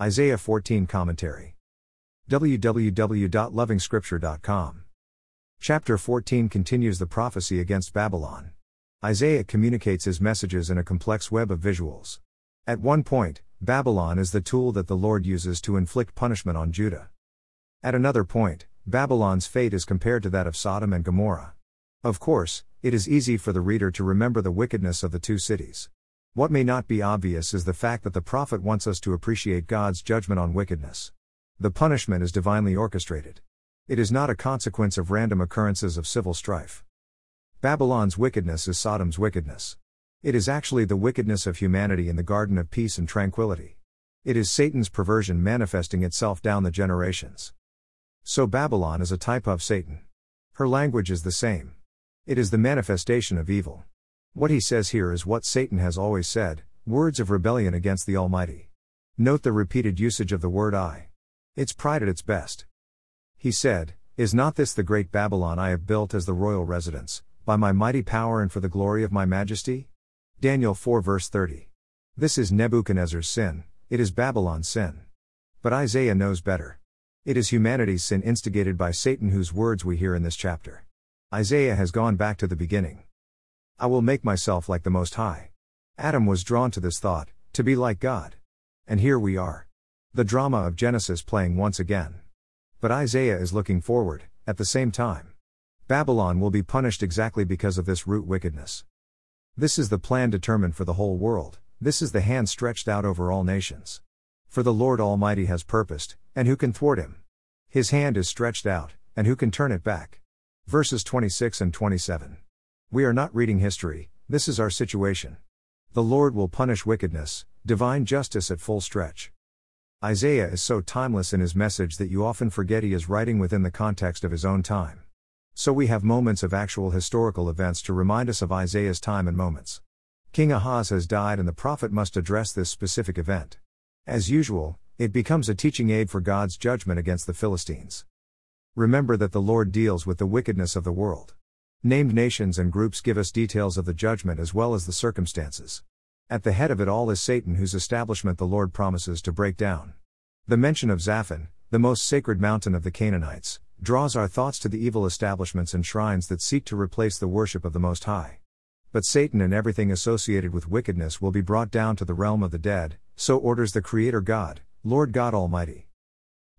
Isaiah 14 Commentary. www.lovingscripture.com. Chapter 14 continues the prophecy against Babylon. Isaiah communicates his messages in a complex web of visuals. At one point, Babylon is the tool that the Lord uses to inflict punishment on Judah. At another point, Babylon's fate is compared to that of Sodom and Gomorrah. Of course, it is easy for the reader to remember the wickedness of the two cities. What may not be obvious is the fact that the prophet wants us to appreciate God's judgment on wickedness. The punishment is divinely orchestrated. It is not a consequence of random occurrences of civil strife. Babylon's wickedness is Sodom's wickedness. It is actually the wickedness of humanity in the garden of peace and tranquility. It is Satan's perversion manifesting itself down the generations. So Babylon is a type of Satan. Her language is the same. It is the manifestation of evil. What he says here is what Satan has always said words of rebellion against the Almighty. Note the repeated usage of the word I. It's pride at its best. He said, Is not this the great Babylon I have built as the royal residence, by my mighty power and for the glory of my majesty? Daniel 4 verse 30. This is Nebuchadnezzar's sin, it is Babylon's sin. But Isaiah knows better. It is humanity's sin instigated by Satan whose words we hear in this chapter. Isaiah has gone back to the beginning. I will make myself like the Most High. Adam was drawn to this thought, to be like God. And here we are. The drama of Genesis playing once again. But Isaiah is looking forward, at the same time. Babylon will be punished exactly because of this root wickedness. This is the plan determined for the whole world, this is the hand stretched out over all nations. For the Lord Almighty has purposed, and who can thwart him? His hand is stretched out, and who can turn it back? Verses 26 and 27. We are not reading history, this is our situation. The Lord will punish wickedness, divine justice at full stretch. Isaiah is so timeless in his message that you often forget he is writing within the context of his own time. So we have moments of actual historical events to remind us of Isaiah's time and moments. King Ahaz has died and the prophet must address this specific event. As usual, it becomes a teaching aid for God's judgment against the Philistines. Remember that the Lord deals with the wickedness of the world. Named nations and groups give us details of the judgment as well as the circumstances. At the head of it all is Satan, whose establishment the Lord promises to break down. The mention of Zaphon, the most sacred mountain of the Canaanites, draws our thoughts to the evil establishments and shrines that seek to replace the worship of the Most High. But Satan and everything associated with wickedness will be brought down to the realm of the dead, so orders the Creator God, Lord God Almighty.